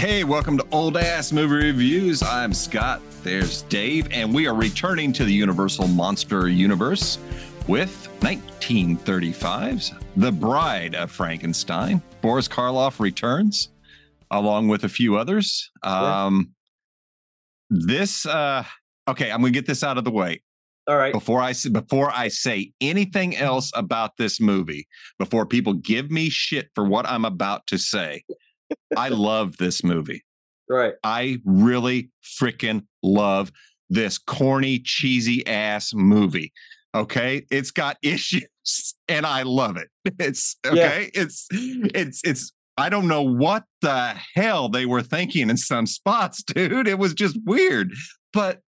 Hey, welcome to Old Ass Movie Reviews. I'm Scott. There's Dave, and we are returning to the Universal Monster Universe with 1935's The Bride of Frankenstein. Boris Karloff returns along with a few others. Um, this, uh, okay, I'm going to get this out of the way All right. before I before I say anything else about this movie, before people give me shit for what I'm about to say. I love this movie. Right. I really freaking love this corny, cheesy ass movie. Okay, it's got issues, and I love it. It's Yeah. okay. It's it's it's. I don't know what the hell they were thinking in some spots, dude. It was just weird. But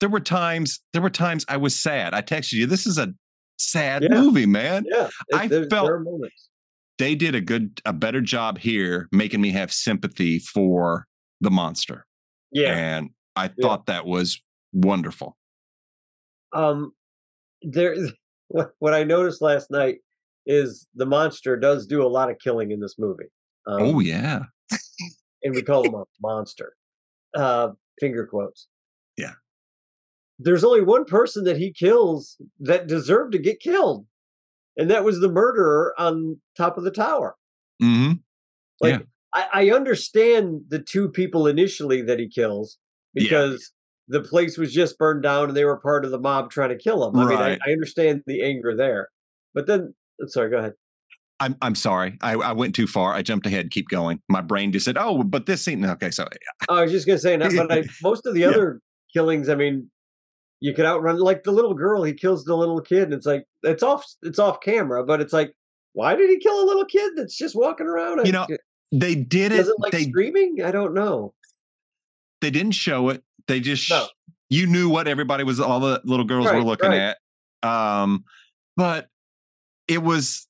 there were times. There were times I was sad. I texted you. This is a sad Yeah. movie, man. Yeah. I felt- there are moments. They did a good, a better job here, making me have sympathy for the monster Yeah. and I Yeah. thought that was wonderful. Um, there. What I noticed last night is the monster does do a lot of killing in this movie. Um, oh yeah, and we call him a monster. Uh, finger quotes. Yeah. There's only one person that he kills that deserved to get killed, and that was the murderer on top of the tower. Mm-hmm. Like Yeah. I, I understand the two people initially that he kills Yeah. because the place was just burned down and they were part of the mob trying to kill him. I mean, I, I understand the anger there, but then sorry, go ahead. I'm I'm sorry. I, I went too far. I jumped ahead. Keep going. My brain just said, "Oh, but this scene." Okay, so I was just gonna say, that, but I, most of the Yeah. other killings, I mean, you could outrun like the little girl. He kills the little kid, and it's like it's off, it's off camera, but it's like, why did he kill a little kid that's just walking around? You know, they did it. doesn't like they screaming. I don't know. they didn't show it. They just No. you knew what everybody was. All the little girls were looking right. at. Um, but it was.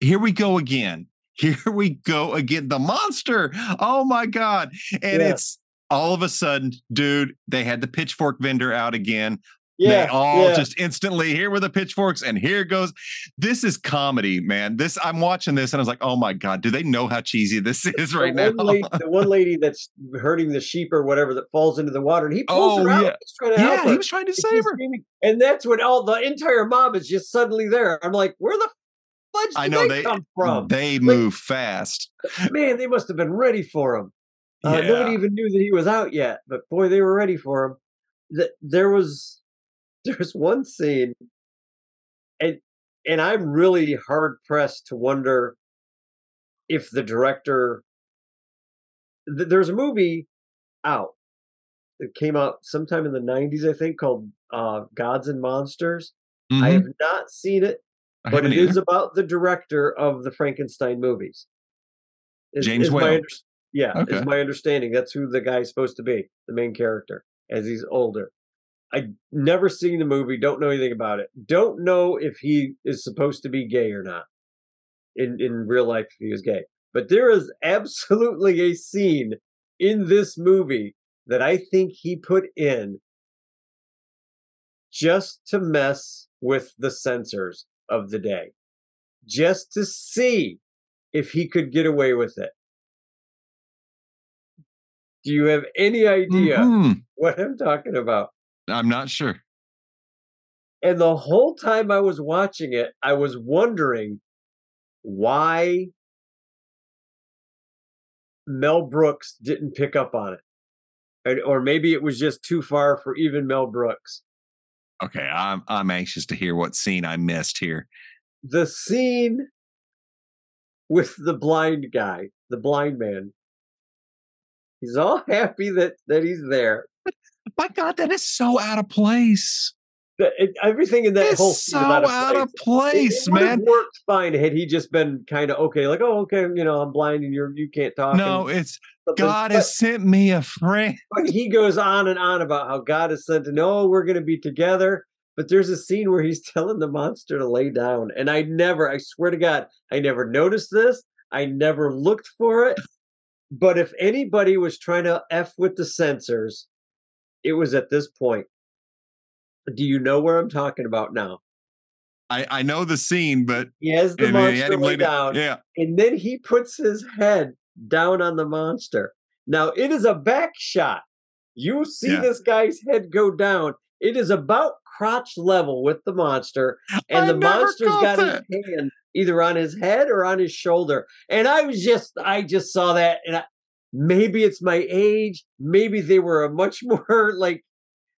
Here we go again. Here we go again. The monster. Oh my god! And Yeah. it's all of a sudden, dude. They had the pitchfork vendor out again. Yeah, they all yeah. just instantly here were the pitchforks and here goes this is comedy man this i'm watching this and i was like oh my god do they know how cheesy this is right the now lady, the one lady that's hurting the sheep or whatever that falls into the water, and he pulls Oh, her out. yeah. He's trying to help yeah her. he was trying to and save her screaming. And that's when all the entire mob is just suddenly there. I'm like, where the fudge did i know they, they come from? they move fast Man, they must have been ready for him. Uh, Yeah. Nobody even knew that he was out yet, but boy, they were ready for him. Th- There was there's one scene, and and I'm really hard pressed to wonder if the director. th- There's a movie out that came out sometime in the 90s, I think, called uh, Gods and Monsters. I Mhm. have not seen it, I but it is about the director of the Frankenstein movies. Is- James is Whale. under- yeah, Okay. is my understanding. That's who the guy's supposed to be, the main character, as he's older. I never seen the movie, don't know anything about it. Don't know if he is supposed to be gay or not. In in real life, if he was gay. But there is absolutely a scene in this movie that I think he put in just to mess with the censors of the day, just to see if he could get away with it. Do you have any idea Mhm. what I'm talking about? i'm not sure And the whole time I was watching it, I was wondering why Mel Brooks didn't pick up on it. And, or maybe it was just too far for even Mel Brooks. okay i'm i'm anxious to hear what scene i missed here The scene with the blind guy, the blind man. He's all happy that that he's there. my god that is so out of place The- it- everything in that it's whole so out of It- place it, have man worked fine had he just been kind of okay, like, oh, okay, you know, I'm blind and you're you can't talk. no and it's god has sent me a friend but he goes on and on about how God has sent to know we're going to be together. But there's a scene where he's telling the monster to lay down, and I never, I swear to God, I never noticed this. I never looked for it. But if anybody was trying to f with the censors, it was at this point. Do you know where I'm talking about now? I, I know the scene, but He has the and he had monster lay down, Yeah. and then he puts his head down on the monster. Now it is a back shot. You see Yeah. this guy's head go down. It is about crotch level with the monster, and I the monster's got that. his hand either on his head or on his shoulder. And I was just, I just saw that, and I, maybe it's my age. Maybe they were a much more like.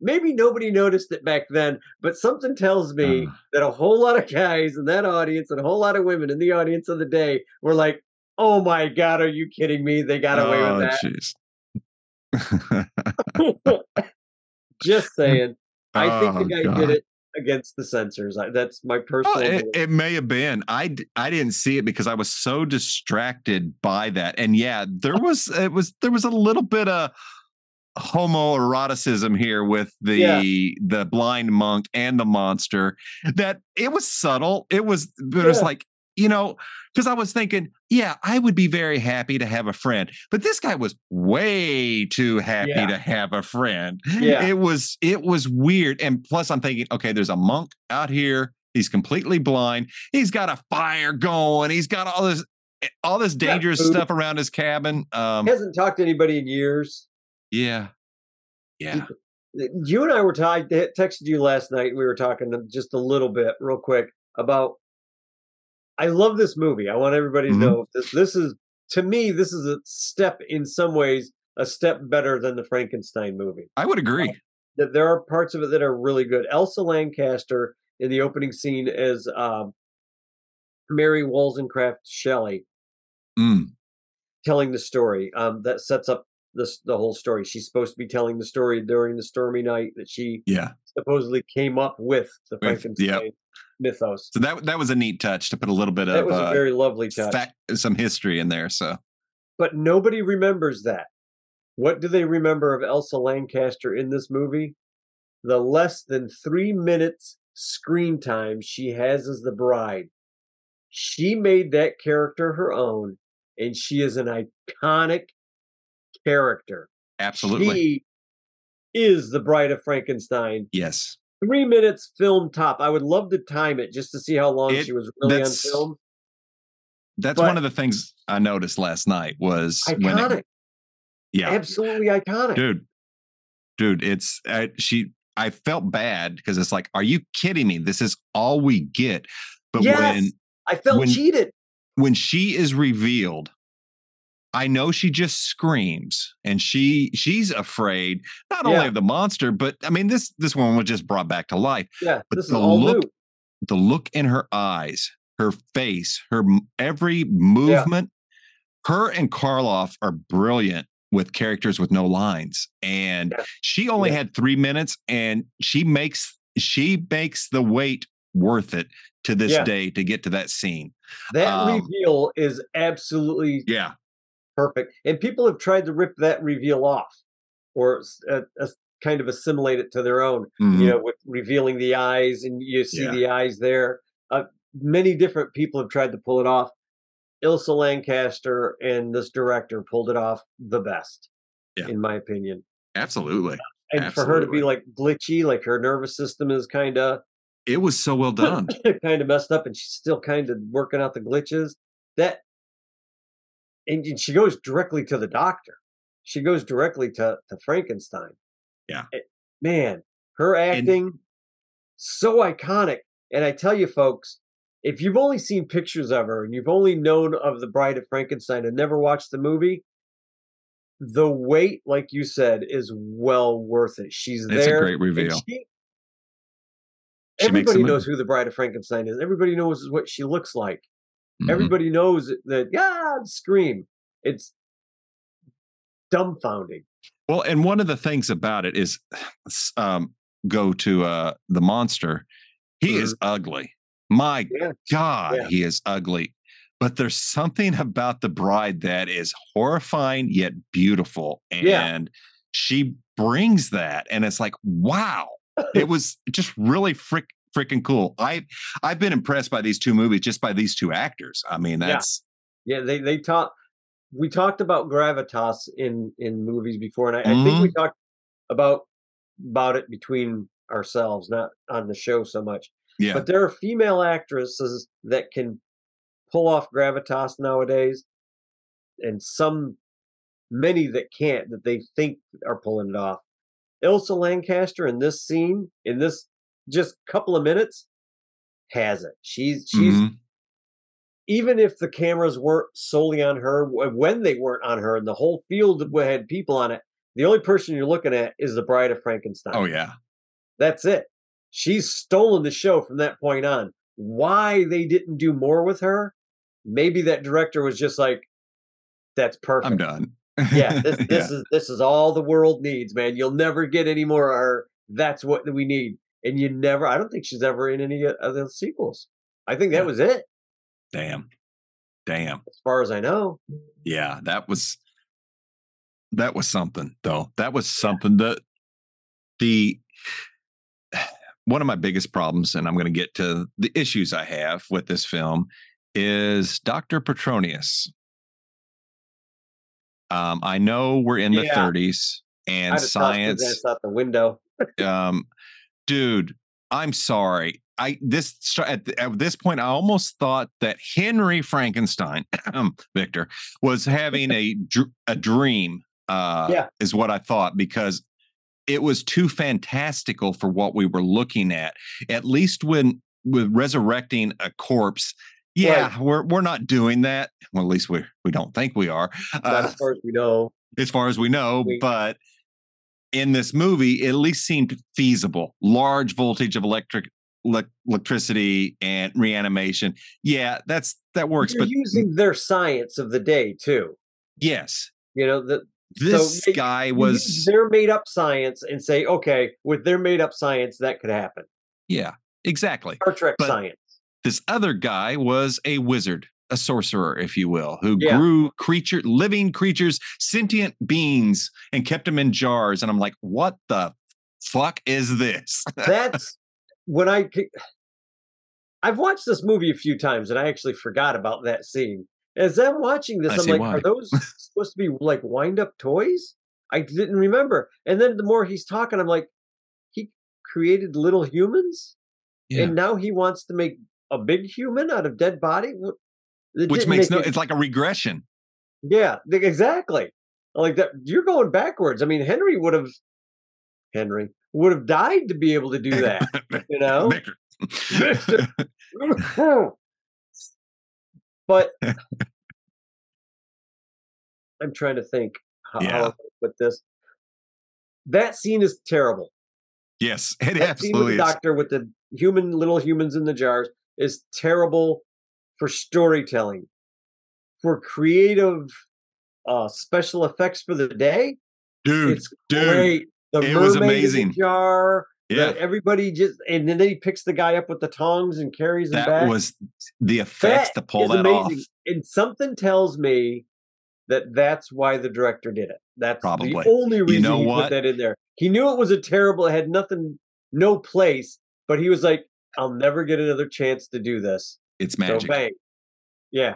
Maybe nobody noticed it back then, but something tells me Uh. that a whole lot of guys in that audience and a whole lot of women in the audience of the day were like, "Oh my god, are you kidding me? They got away oh, with that." Just saying. I think Oh, the guy God. did it against the censors. That's my Oh, personal. it, it may have been. I I didn't see it because I was so distracted by that. And yeah, there was it was there was a little bit of homoeroticism here with the Yeah. the blind monk and the monster that it was subtle. It was but it was Yeah. like you know because I was thinking, yeah, I would be very happy to have a friend, but this guy was way too happy Yeah. to have a friend. Yeah. It was it was weird, and plus I'm thinking, okay, there's a monk out here. He's completely blind. He's got a fire going. He's got all this eh, all this dangerous stuff around his cabin. Um, he hasn't talked to anybody in years. yeah, yeah. Eh, you and I were talking. Texted you last night. We were talking uh, just a little bit, real quick, about. I love this movie. I want everybody to Mhm. know this. This is to me. This is a step in some ways, a step better than the Frankenstein movie. I would agree. that there are parts of it that are really good. Elsa Lanchester in the opening scene as um, Mary Wollstonecraft Shelley Mm, telling the story. Um, that sets up this the whole story. She's supposed to be telling the story during the stormy night that she yeah. supposedly came up with the Frankenstein yep. Mythos. So that that was a neat touch to put a little bit That of was a uh, very lovely touch. fact, some history in there. So But nobody remembers that. What do they remember of Elsa Lanchester in this movie? The less than three minutes screen time she has as the bride. She made that character her own, and she is an iconic character. absolutely, She is the bride of Frankenstein. yes. Three minutes film top. I would love to time it just to see how long It- she was really on film. That's But- one of the things I noticed last night was when Iconic. it, yeah, Absolutely iconic. dude, dude, it's uh, she. I felt bad because it's like, are you kidding me? This is all we get. But yes. when I felt when- cheated. when she is revealed i know she just screams and she she's afraid not only of the monster but i mean this this woman was just brought back to life Yeah, but the look- new. the look in her eyes her face her every movement her and karloff are brilliant with characters with no lines and Yeah. she only Yeah. had three minutes and she makes she makes the wait worth it to this Yeah. day to get to that scene That um, reveal is absolutely yeah perfect, and people have tried to rip that reveal off, or s- uh, uh, kind of assimilate it to their own. Mhm. You know, with revealing the eyes, and you see Yeah. the eyes there. Uh, many different people have tried to pull it off. Ilsa Lanchester and this director pulled it off the best, Yeah. in my opinion. absolutely And for her to be like glitchy, like her nervous system is kind of It was so well done. kind of messed up and she's still kind of working out the glitches that and, and she goes directly to the doctor she goes directly to, to frankenstein Yeah. Eh, man her acting so iconic and i tell you folks if you've only seen pictures of her and you've only known of the bride of frankenstein and never watched the movie the wait like you said is well worth it she's It's there a great reveal. she- She everybody knows movie. who the bride of Frankenstein is. Everybody knows what she looks like. Mhm. Everybody knows that. Yeah, scream. It's dumbfounding. Well, and one of the things about it is, um, go to uh, the monster. He is ugly. My Yeah, God, Yeah. he is ugly. But there's something about the bride that is horrifying yet beautiful, and Yeah. she brings that, and it's like, wow, it was just really frick freaking cool. I I've been impressed by these two movies just by these two actors. I mean, that's yeah. They they talk. We talked about gravitas in in movies before, and I, I think Mm-hmm. we talked about about it between ourselves, not on the show so much. yeah, But there are female actresses that can pull off gravitas nowadays, and some many that can't that they think are pulling it off. Elsa Lanchester in this scene, in this just a couple of minutes, has it. She's she's Mhm. even if the cameras weren't solely on her, when they weren't on her, and the whole field had people on it, the only person you're looking at is the Bride of Frankenstein. Oh yeah. That's it. She's stolen the show from that point on. Why they didn't do more with her? Maybe that director was just like, "That's perfect." I'm done. yeah, this, this Yeah. is this is all the world needs, man. You'll never get any more of her. That's what we need. And you never. I don't think she's ever in any of the sequels. I think that Yeah. was it, Damn. Damn. as far as I know. Yeah, that was that was something though. That was something that the one of my biggest problems, and I'm going to get to the issues I have with this film, is Dr. Petronius. Um, I know we're in the Yeah. 30s and I'd have tossed his science ass out the window. um dude i'm sorry. I this at, at this point i almost thought that henry frankenstein victor was having a a dream uh Yeah. is what i thought because it was too fantastical for what we were looking at. At least when with resurrecting a corpse yeah we're we're not doing that. Well at least we we don't think we are. Uh, as far as we know. as far as we know, We- but in this movie, it at least seemed feasible. Large voltage of electric elec- electricity and reanimation. Yeah, that's that works. You're but using their science of the day too. yes, You know that this ma- guy was their made up science and say, okay, with their made up science, that could happen. yeah, exactly. Star Trek But- science. This other guy was a wizard, a sorcerer, if you will, who Yeah. grew creature, living creatures, sentient beings, and kept them in jars. And I'm like, what the fuck is this? That's when I. I've watched this movie a few times and I actually forgot about that scene. As I'm watching this, I I'm like, why. are those supposed to be like wind up toys? I didn't remember. And then the more he's talking, I'm like, he created little humans? Yeah. And now he wants to make a big human out of dead body? It Which makes make no, it- it's like a regression. Yeah, exactly. Like that, you're going backwards. I mean, Henry would have, Henry would have died to be able to do that. You know, but I'm trying to think how, Yeah. how put this. That scene is terrible. yes, it That scene with the doctor with the human little humans in the jars is terrible for storytelling, for creative uh, special effects for the day. Dude, it's dude. great. The it was mermaid in the amazing. jar. Yeah. everybody just and then he picks the guy up with the tongs and carries him That back. was the effects That to pull that off. And something tells me that that's why the director did it. That's Probably. the only reason you know he what? put that in there. He knew it was a terrible, it had nothing, no place, but he was like, I'll never get another chance to do this. It's magic. Yeah.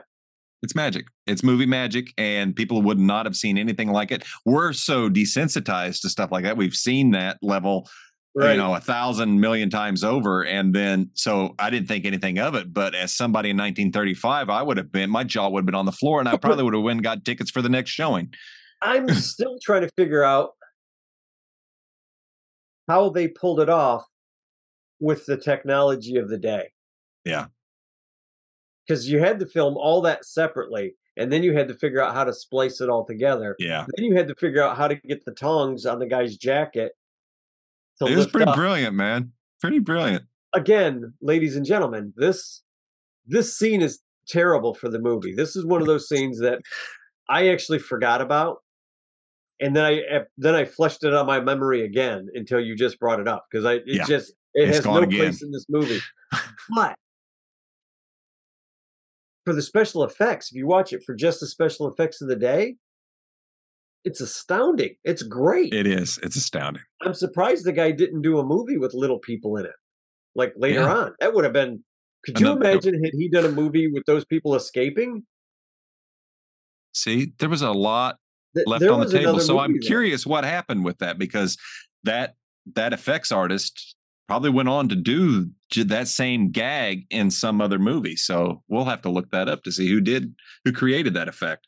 it's magic. It's movie magic, and people would not have seen anything like it. We're so desensitized to stuff like that. We've seen that level, Right. you know, a thousand million times over. And then, so I didn't think anything of it. But as somebody in 1935, I would have been, my jaw would have been on the floor, and I probably would have went and got tickets for the next showing. I'm still trying to figure out how they pulled it off with the technology of the day. Yeah. Because you had to film all that separately, and then you had to figure out how to splice it all together. Yeah. Then you had to figure out how to get the tongs on the guy's jacket. It was pretty up. brilliant, man. Pretty brilliant. Again, ladies and gentlemen, this this scene is terrible for the movie. This is one of those scenes that I actually forgot about, and then I eh, then I flushed it on my memory again until you just brought it up because I it Yeah. just it It's has no again. place in this movie. but for the special effects, if you watch it for just the special effects of the day, it's astounding. It's great. It is. It's astounding. I'm surprised the guy didn't do a movie with little people in it, like later Yeah. on. That would have been. Could you Another- imagine had he done a movie with those people escaping? See, there was a lot Th- left on the table. So I'm there. curious what happened with that because that that effects artist probably went on to do that same gag in some other movie. So we'll have to look that up to see who did who created that effect.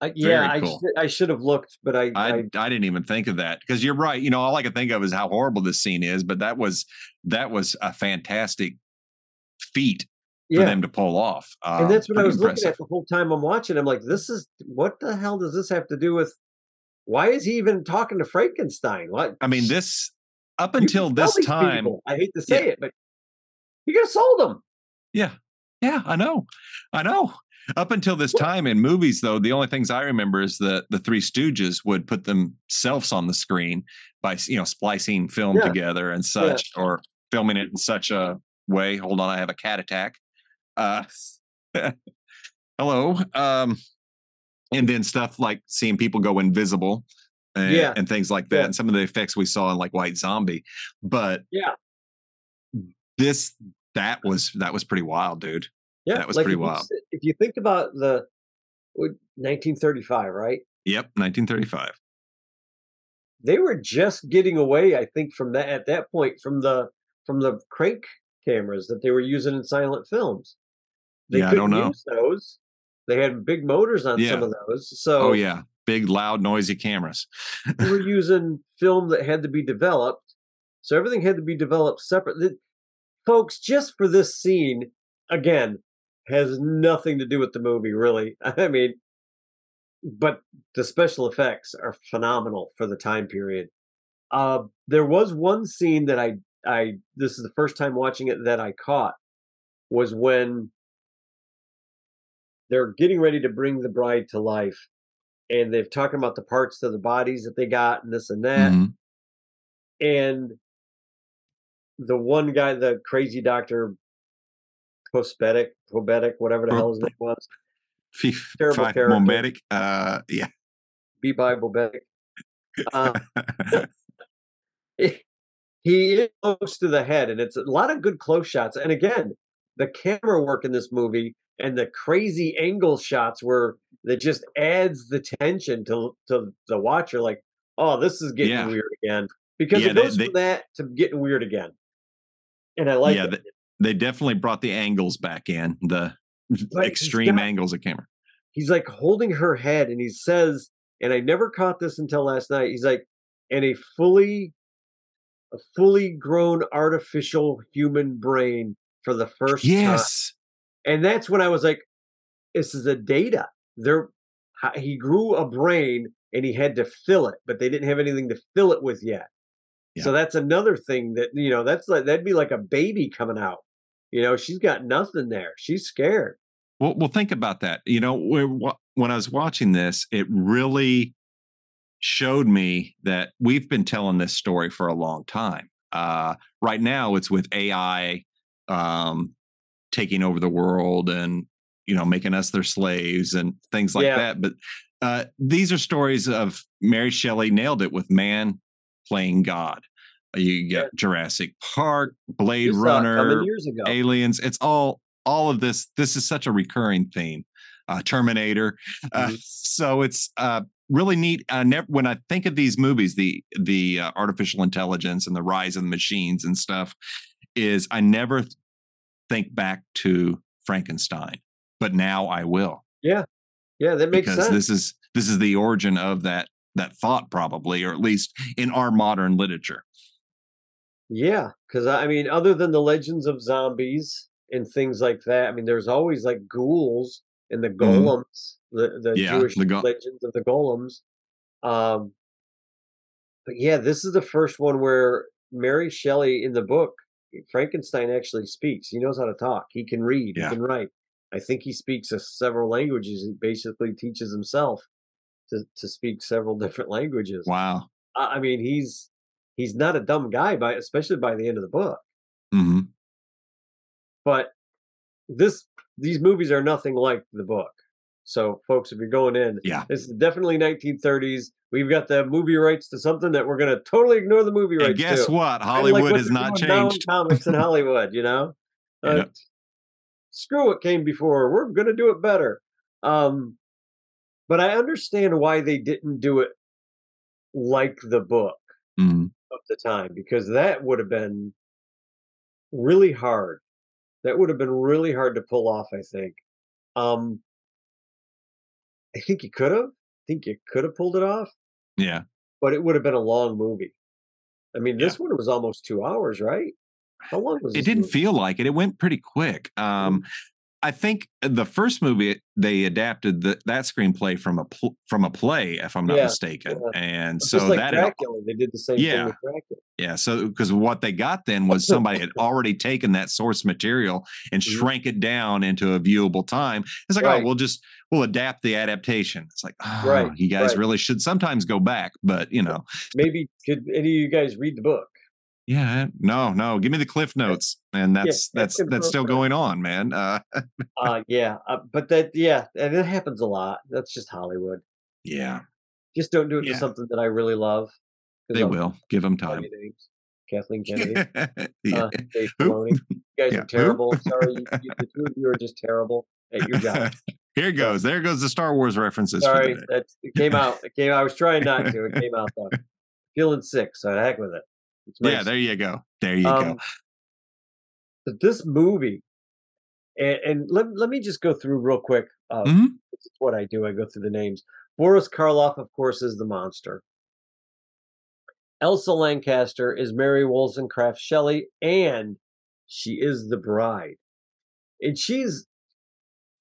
I, yeah, I cool. should, I should have looked, but I, I, I I didn't even think of that because you're right. You know, all I could think of is how horrible this scene is, but that was that was a fantastic feat for yeah, them to pull off. Uh, and that's what I was looking at the whole time I'm watching. I'm like, this is what the hell does this have to do with? Why is he even talking to Frankenstein? What? I mean, this up until this time, people- I hate to say it, but you could have sold them. Yeah. Yeah, I know. I know. Up until this Well- time in movies, though, the only things I remember is that the Three Stooges would put themselves on the screen by you know splicing film Yeah. together and such, or filming it in such a way. Hold on, I have a cat attack. Uh, hello. Um, and then stuff like seeing people go invisible. And, Yeah. and things like that, Yeah. and some of the effects we saw in like White Zombie, but Yeah. this that was that was pretty wild, dude. Yeah, That was like pretty if wild. s- If you think about the 1935, right? Yep, 1935. They were just getting away, I think, from that at that point from the from the crank cameras that they were using in silent films. They Yeah, I couldn't don't know. use those. They had big motors on some of those, oh, so Oh yeah, big, loud, noisy cameras. we were using film that had to be developed. So everything had to be developed separately. Folks, just for this scene, again, has nothing to do with the movie, really. I mean, but the special effects are phenomenal for the time period. Uh, there was one scene that I, I, this is the first time watching it that I caught, was when they're getting ready to bring the bride to life and they've talking about the parts of the bodies that they got and this and that Mhm. and the one guy the crazy doctor prosthetic probetic whatever the hell his name was Fif- Terrible Fi- character. Mometic, Uh, yeah. be by bobetic uh, he is close to the head and it's a lot of good close shots and again the camera work in this movie and the crazy angle shots where that just adds the tension to to the watcher like oh this is getting Yeah. weird again because Yeah, it goes they- from that to getting weird again and i like yeah, it. th- they definitely brought the angles back in the extreme got- angles of camera. he's like holding her head and he says and i never caught this until last night he's like and a fully a fully grown artificial human brain for the first time Yes. and that's when i was like this is a data there he grew a brain and he had to fill it but they didn't have anything to fill it with yet so that's another thing that you know that's like that'd be like a baby coming out you know she's got nothing there she's scared Well, well, think about that. You know, when when I was watching this, it really showed me that we've been telling this story for a long time. Uh, right now, it's with AI um, taking over the world and you know making us their slaves and things like Yeah. that. But uh, these are stories of Mary Shelley nailed it with man playing God. You got Jurassic Park, Blade Runner, years ago aliens it's all all of this this is such a recurring theme uh terminator uh, Mhm. so it's uh really neat uh never when i think of these movies the the uh, artificial intelligence and the rise of the machines and stuff is i never th- think back to frankenstein but now i will yeah Yeah, that makes because sense this is this is the origin of that that thought probably or at least in our modern literature Yeah, because I mean, other than the legends of zombies and things like that, I mean, there's always like ghouls and the golems, the the Mm-hmm. Yeah, Jewish the go- legends of the golems. Um, but yeah, this is the first one where Mary Shelley in the book, Frankenstein actually speaks. He knows how to talk. He can read. Yeah. He can write. I think he speaks several languages. He basically teaches himself to to speak several different languages. wow I mean, he's he's not a dumb guy by especially by the end of the book. hmm But this these movies are nothing like the book. So, folks, if you're going in, yeah this is definitely 1930s. We've got the movie rights to something that we're going to totally ignore the movie rights and guess to. what Kinda like hollywood has not doing now in changed comics in Hollywood, you know. Uh, Yep. Screw what came before. We're going to do it better. Um, but I understand why they didn't do it like the book Mhm. of the time because that would have been really hard. That would have been really hard to pull off, I think. Um I think you could have, I think you could have pulled it off, Yeah. but it would have been a long movie. I mean, Yeah. this one was almost two hours, right? How long was It didn't movie? feel like it. It went pretty quick. Um, I think the first movie they adapted the, that screenplay from a pl- from a play, if I'm not Yeah, mistaken, yeah. and Just so like that Dracula, they did the same Yeah. thing with Dracula. yeah, so because what they got then was somebody had already taken that source material and Mhm. shrank it down into a viewable time. It's like, Right. oh, we'll just we'll adapt the adaptation. It's like, oh, Right, you guys right. really should sometimes go back, but you know, Maybe could any of you guys read the book? Yeah, no, no, give me the cliff notes, and that's that's that's that's still going on, man. Uh, Uh yeah, uh, but that yeah, and it happens a lot. That's just Hollywood. yeah, Just don't do it Yeah. to something that I really love. they I'll will give them time. Kathleen Kennedy, yeah. uh, Dave Filoni. You guys Yeah, are terrible. Sorry, you, you, the two of you are just terrible at your job. Here goes. There goes the Star Wars references. Sorry, it came out. It came. I was trying not to. It came out though. Feeling sick, so heck with it. Yeah, there you go. There you Um, go. this movie, and, and let, let me just go through real quick. Uh, Mhm. This is what I do. I go through the names. Boris Karloff, of course, is the monster. Elsa Lanchester is Mary Wollstonecraft Shelley, and she is the bride. And she's,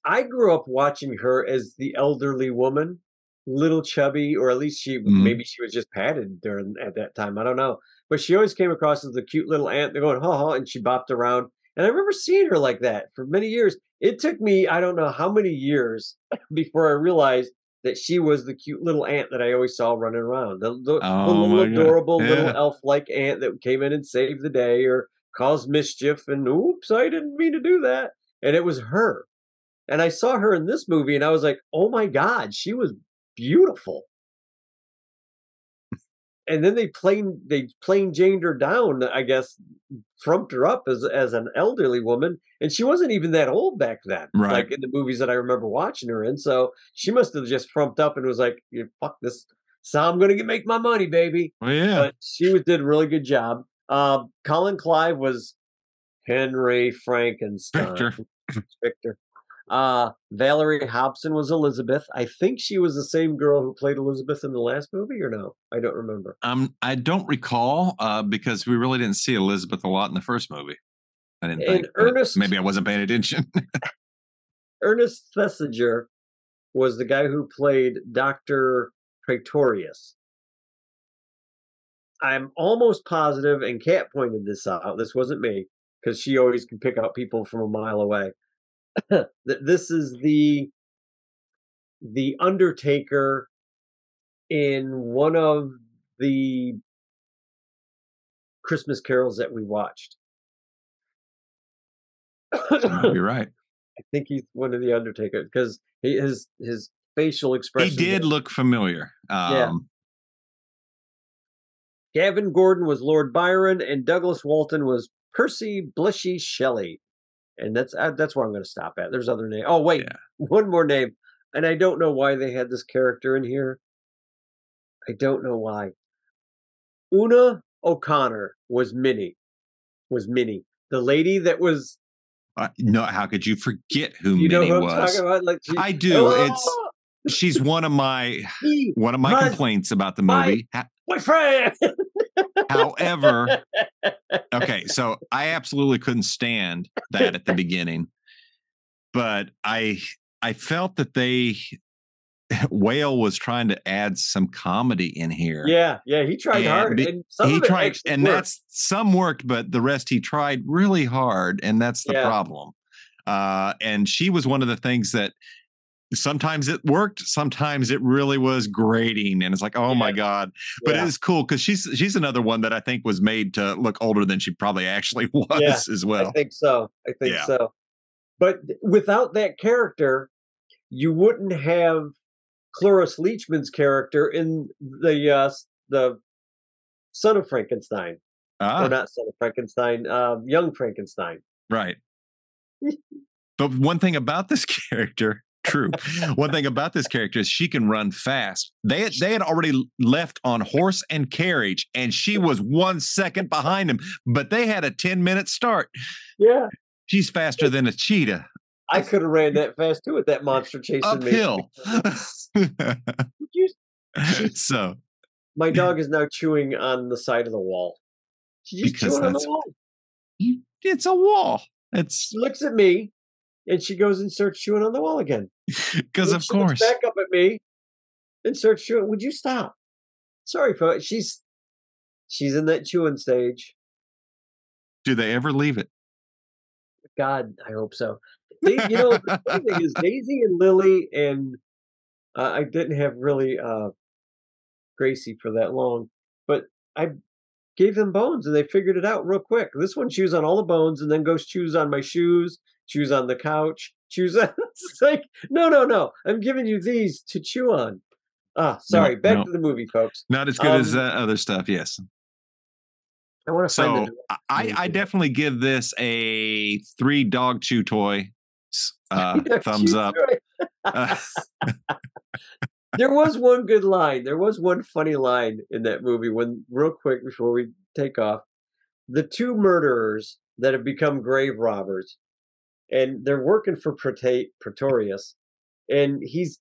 I grew up watching her as the elderly woman, little chubby, or at least she, Mhm. maybe she was just padded during at that time. I don't know. But she always came across as the cute little aunt. They're going, ha ha, and she bopped around. And I remember seeing her like that for many years. It took me, I don't know how many years before I realized that she was the cute little aunt that I always saw running around. The, the, the Oh little my God. adorable little elf like aunt that came in and saved the day or caused mischief. And oops, I didn't mean to do that. And it was her. And I saw her in this movie and I was like, oh my God, she was beautiful. And then they plain they plain Janed her down, I guess, frumped her up as as an elderly woman, and she wasn't even that old back then. Right. Like in the movies that I remember watching her in. So she must have just frumped up and was like, "Yeah, "Fuck this, so I'm gonna get, make my money, baby." Well, yeah. But she was, did a really good job. Um, Colin Clive was Henry Frankenstein. Victor. Victor. Uh, Valerie Hobson was Elizabeth. I think she was the same girl who played Elizabeth in the last movie, or no? I don't remember. Um, I don't recall uh, because we really didn't see Elizabeth a lot in the first movie. I didn't And think. Ernest- Maybe I wasn't paying attention. Ernest Thesiger was the guy who played Dr. Pretorius. I'm almost positive, and Kat pointed this out. This wasn't me, because she always can pick out people from a mile away. that this is the the Undertaker in one of the Christmas carols that we watched. Be right. I think he's one of the Undertaker because his his facial expression. He did look familiar. Um, Yeah. Gavin Gordon was Lord Byron, and Douglas Walton was Percy Blishy Shelley. And that's uh, that's where I'm going to stop at. There's other name. Oh wait, Yeah. one more name, and I don't know why they had this character in here. I don't know why. Una O'Connor was Minnie. Was Minnie the lady that was? uh, no, how could you forget who You Minnie who was? Like she, I do. It's "Oh, she's one of my one of my Hus- complaints about the my- movie. Ha- boyfriend. However, okay, so I absolutely couldn't stand that at the beginning, but I I felt that they Whale was trying to add some comedy in here. Yeah, yeah, he tried And hard, be- and some he of it tried, and worked. that's some worked, but the rest he tried really hard, and that's the Yeah. problem. Uh, and she was one of the things that sometimes it worked, sometimes it really was grating, and it's like, oh my god! But Yeah. it is cool because she's she's another one that I think was made to look older than she probably actually was Yeah, as I think so. I think Yeah. so. But without that character, you wouldn't have Cloris Leachman's character in the uh, the Son of Frankenstein, Ah, or not Son of Frankenstein, uh, Young Frankenstein. right. but one thing about this character, true. one thing about this character is she can run fast. They had, they had already left on horse and carriage, and she was one second behind him. But they had a ten minute start. Yeah, She's faster than a cheetah. I could have ran that fast too with that monster chasing uphill. me. You- so My dog is now chewing on the side of the wall. She's chewing on the wall. it's a wall. It's She looks at me and she goes and starts chewing on the wall again. because of she looks course. back up at me and starts chewing. Would you stop? Sorry, folks. She's she's in that chewing stage. Do they ever leave it? God, I hope so. They, you know, the funny thing is Daisy and Lily and uh, I didn't have really uh, Gracie for that long, but I gave them bones and they figured it out real quick. This one chews on all the bones and then goes chews on my shoes, chews on the couch, chews on. It's like no, no, no. I'm giving you these to chew on. Ah, sorry. Back no. to the movie, folks. Not as good as Um, uh, other stuff. Yes. I want to find So the. I, I definitely give this a three dog chew toy. Uh, thumbs up. Uh, there was one good line. There was one funny line in that movie when, real quick before we take off, the two murderers that have become grave robbers, and they're working for Pretorius, and he's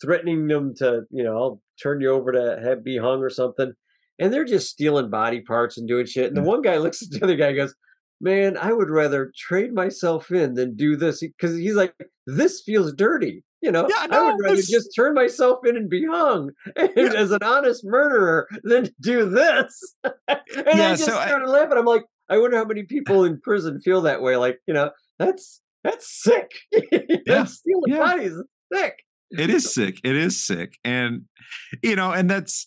threatening them to, you know, I'll turn you over to have be hung or something, and they're just stealing body parts and doing shit. And the Mm. one guy looks at the other guy, and goes, "Man, I would rather trade myself in than do this," because he's like, "This feels dirty." You know, Yeah, I no, would rather this- just turn myself in and be hung and, Yeah. as an honest murderer than do this. and Yeah, I just so I- started laughing. I'm like, I wonder how many people in prison feel that way. Like, you know, that's that's sick. Yeah, that's stealing yeah. bodies. is Sick. it is sick. It is sick. And you know, and that's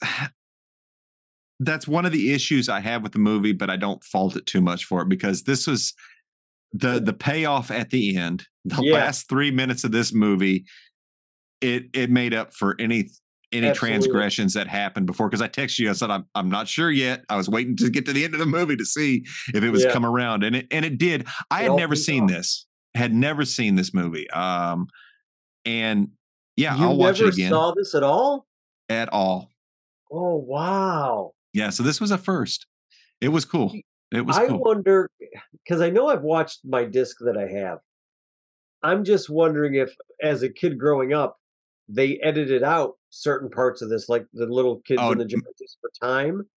that's one of the issues I have with the movie, but I don't fault it too much for it because this was the the payoff at the end, the Yeah. last three minutes of this movie, it it made up for any any Absolutely. transgressions that happened before. Because I texted you, I said I'm I'm not sure yet. I was waiting to get to the end of the movie to see if it was Yeah. come around, and it and it did. I It had never seen off. this. Had never seen this movie. Um, and yeah, you I'll watch it again saw this at all? at all. Oh wow. Yeah, so this was a first. It was cool. It was I cool. wonder because I know I've watched my disc that I have. I'm just wondering if, as a kid growing up, they edited out certain parts of this, like the little kids Oh, in the just for time.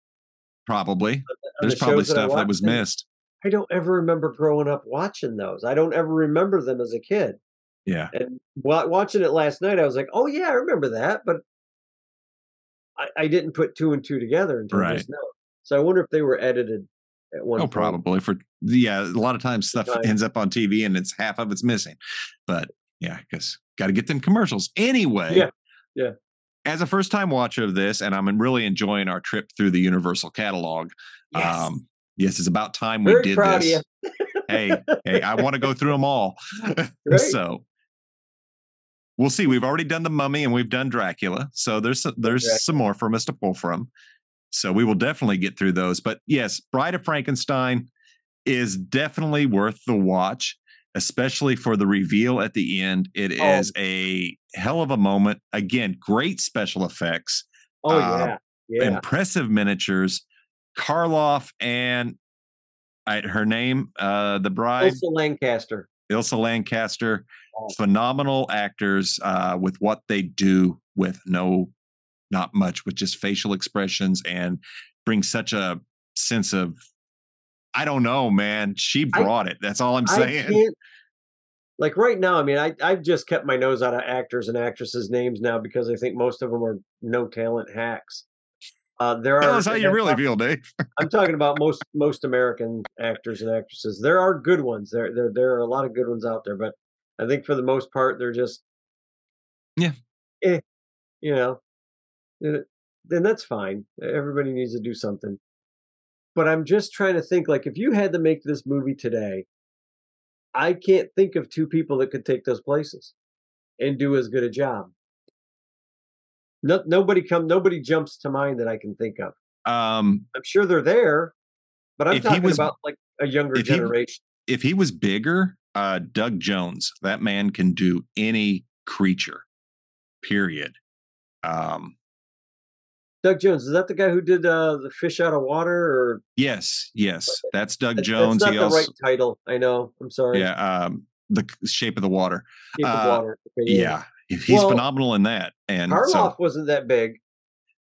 Probably. on There's the probably that stuff that watched, was missed. I don't ever remember growing up watching those. I don't ever remember them as a kid. Yeah. And watching it last night, I was like, "Oh yeah, I remember that," but I, I didn't put two and two together until Right. just now. So I wonder if they were edited at one. Oh, point. probably for yeah. A lot of times stuff Right. ends up on TV and it's half of it's missing. But yeah, I guess got to get them commercials anyway. Yeah, yeah. As a first time watcher of this, and I'm really enjoying our trip through the Universal catalog. Yes. Um, yes, it's about time we Very did this. hey, hey, I want to go through them all. So we'll see. We've already done the Mummy and we've done Dracula, so there's some, there's Dracula. some more from us to pull from. So we will definitely get through those. But yes, Bride of Frankenstein is definitely worth the watch, especially for the reveal at the end. It Oh. is a hell of a moment. Again, great special effects, Oh uh, yeah. impressive miniatures. Karloff and I, her name, uh, the bride, Ilsa Lanchester. Ilsa Lanchester, Oh. phenomenal actors uh, with what they do with no, not much, with just facial expressions and bring such a sense of, I don't know, man. She I- brought it. That's all I'm I saying. Like right now, I mean, I I've just kept my nose out of actors and actresses' names now because I think most of them are no talent hacks. Uh, there Tell are. us how you really feel, Dave. I'm talking about most most American actors and actresses. There are good ones. There there there are a lot of good ones out there, but I think for the most part, they're just Yeah. eh, you know, then then that's fine. Everybody needs to do something. But I'm just trying to think like if you had to make this movie today, I can't think of two people that could take those places and do as good a job. No, nobody come nobody jumps to mind that I can think of. Um, I'm sure they're there, but I'm talking was- about like a younger if he- generation. if he was bigger, uh, Doug Jones, that man can do any creature, period. Um, Doug Jones is that the guy who did uh, the fish out of water? Or yes, yes, that's Doug That- Jones. That's not he the also, right title. I know. I'm sorry. yeah, um, the shape of the water. Shape of Uh, water. Okay, Yeah, he's Well, phenomenal in that. And Karloff so wasn't that big.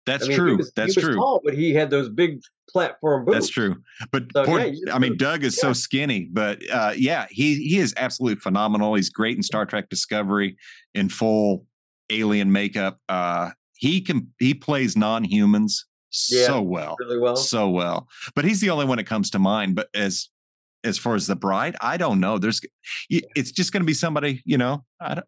that's I mean, true. He was, that's he was true. Tall, but he had those big platform boots. That's true. But So, poor, yeah, I mean, Doug is yeah. so skinny, but uh, yeah, he he is absolutely phenomenal. He's great in Star Trek Discovery in full alien makeup. Uh, he can he plays non-humans Yeah. so well, really well. so well. But he's the only one that comes to mind. But as as far as the bride, I don't know. There's it's just going to be somebody, you know. I don't,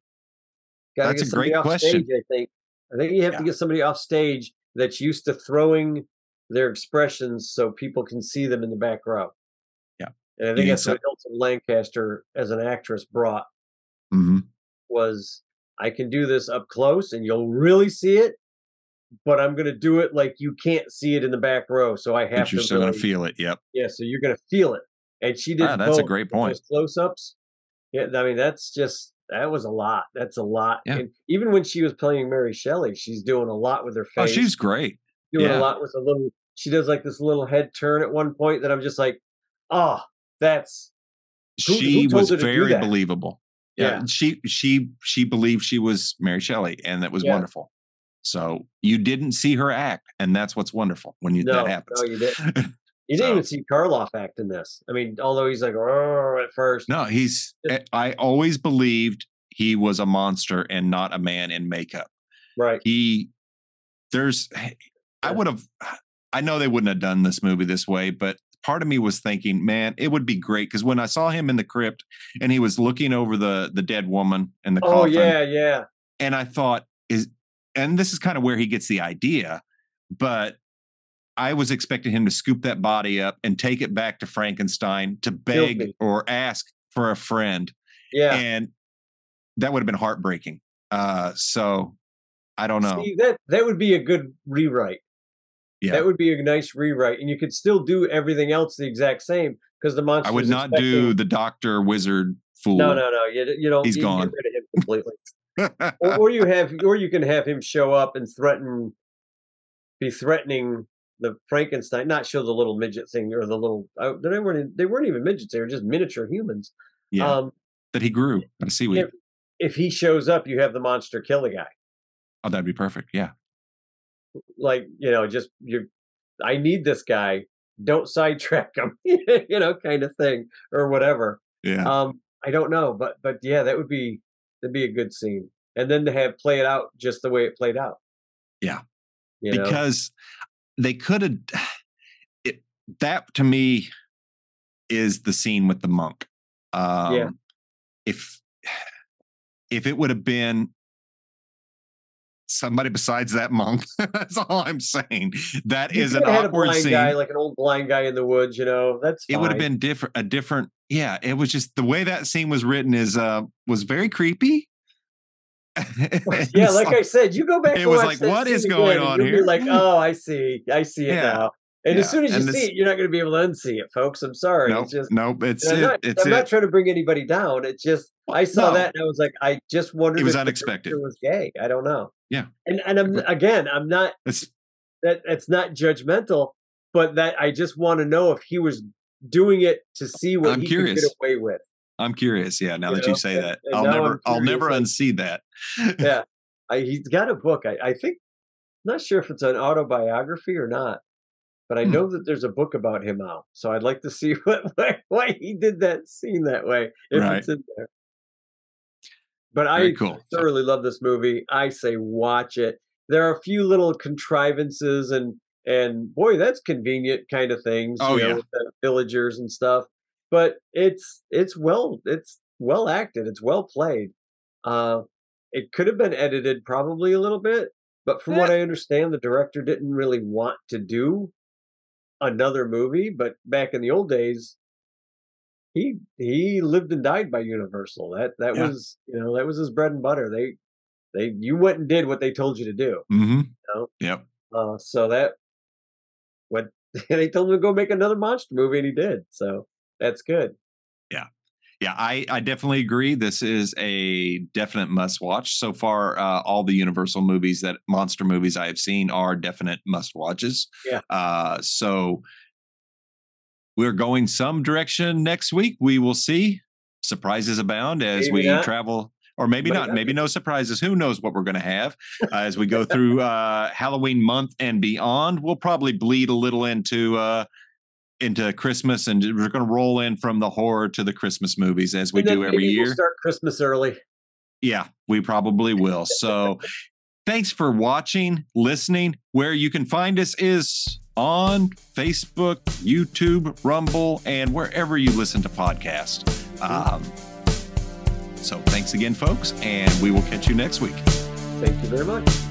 Gotta that's a great question. Stage, I think. I think you have Yeah. to get somebody off stage that's used to throwing their expressions so people can see them in the back row. Yeah. And I think that's what Hilton Lanchester as an actress brought Mhm. was I can do this up close and you'll really see it, but I'm gonna do it like you can't see it in the back row. So I have But you're to still going to feel it. Yep. yeah, so you're gonna feel it. And she did Ah, that's a great point. Close-ups. Yeah, I mean that's just that was a lot. That's a lot. Yeah. And even when she was playing Mary Shelley, she's doing a lot with her face. Oh, she's great. doing yeah. a lot with a little. She does like this little head turn at one point that I'm just like, oh, that's Who- who she told was her to do very believable. Yeah, yeah, she she she believed she was Mary Shelley, and that was wonderful. So you didn't see her act, and that's what's wonderful when you no, that happens. no, you didn't. You didn't So- even see Karloff act in this. I mean, although he's like, oh, at first, no, he's. Eh, I always believed he was a monster and not a man in makeup. right? He, there's, I would have. I know they wouldn't have done this movie this way, but part of me was thinking, man, it would be great because when I saw him in the crypt and he was looking over the the dead woman in the Oh coffin, Oh yeah, yeah. and I thought is and this is kind of where he gets the idea, but I was expecting him to scoop that body up and take it back to Frankenstein to beg or ask for a friend, Yeah. and that would have been heartbreaking. Uh, so I don't know. See, that that would be a good rewrite. Yeah. That would be a nice rewrite, and you could still do everything else the exact same because the monster. I would not do the Doctor Wizard fool. No, no, no. You, you don't. He's you gone. Get rid of him completely. or, or you have, or you can have him show up and threaten, be threatening the Frankenstein. Not show the little midget thing or the little. Uh, they weren't. They weren't even midgets. They were just miniature humans. yeah, Um, that he grew of seaweed. yeah. if he shows up, you have the monster kill the guy. Oh, that'd be perfect. Yeah, Like you know, just you. I need this guy. Don't sidetrack him. you know, kind of thing or whatever. yeah. Um, I don't know, but but yeah, that would be that'd be a good scene. And then to have play it out just the way it played out. Yeah. You because they could have it that to me is the scene with the monk. Um if if it would have been somebody besides that monk that's all i'm saying. That You is an coulda had a awkward blind scene. guy, like an old blind guy in the woods. You know, that's it would have been different a different yeah it was just the way that scene was written is uh was very creepy Yeah, It's like I said, you go back. it and was like, what is going on here? Like, oh, I see, I see it Yeah. now. And Yeah, as soon as you and see it, you're not going to be able to unsee it, folks. I'm sorry. nope It's just nope it's I'm it not, it's I'm it not trying to bring anybody down. It's just I saw No. that and I was like, I just wondered. It was if unexpected. director Was gay. I don't know. Yeah. And and I'm again, I'm not it's that. It's not judgmental, but that I just want to know if he was doing it to see what I'm he curious. could get away with. I'm curious. Yeah, now You that know, you say and- that, and I'll never, I'll never unsee that. Yeah, I, he's got a book. I, I think, not sure if it's an autobiography or not, but I Hmm. know that there's a book about him out. So I'd like to see what why, why he did that scene that way if Right. it's in there. But Very I cool. Thoroughly love this movie. I say watch it. There are a few little contrivances and and boy, that's convenient kind of things. Oh, you know, yeah. with the villagers and stuff. But it's it's well it's well acted. It's well played. Uh, it could have been edited probably a little bit, but from what I understand, the director didn't really want to do another movie. But back in the old days, he he lived and died by Universal. That that Yeah. was you know that was his bread and butter. They they you went and did what they told you to do. hmm know? Yep. Uh, so that what they told him to go make another monster movie, and he did. So that's good. Yeah, Yeah, I, I definitely agree. This is a definite must watch. So far, uh, all the Universal movies that monster movies I have seen are definite must watches. Yeah. Uh, so we're going some direction next week. We will see. surprises abound as maybe we not. travel or maybe, maybe not, not, maybe no surprises. Who knows what we're going to have uh, as we go through uh, Halloween month and beyond? We'll probably bleed a little into uh, into Christmas, and we're going to roll in from the horror to the Christmas movies as we do every year. We'll start Christmas early. Yeah, we probably will. So, thanks for watching, listening. Where you can find us is on Facebook, YouTube, Rumble, and wherever you listen to podcasts. Um, so thanks again, folks, and we will catch you next week. Thank you very much.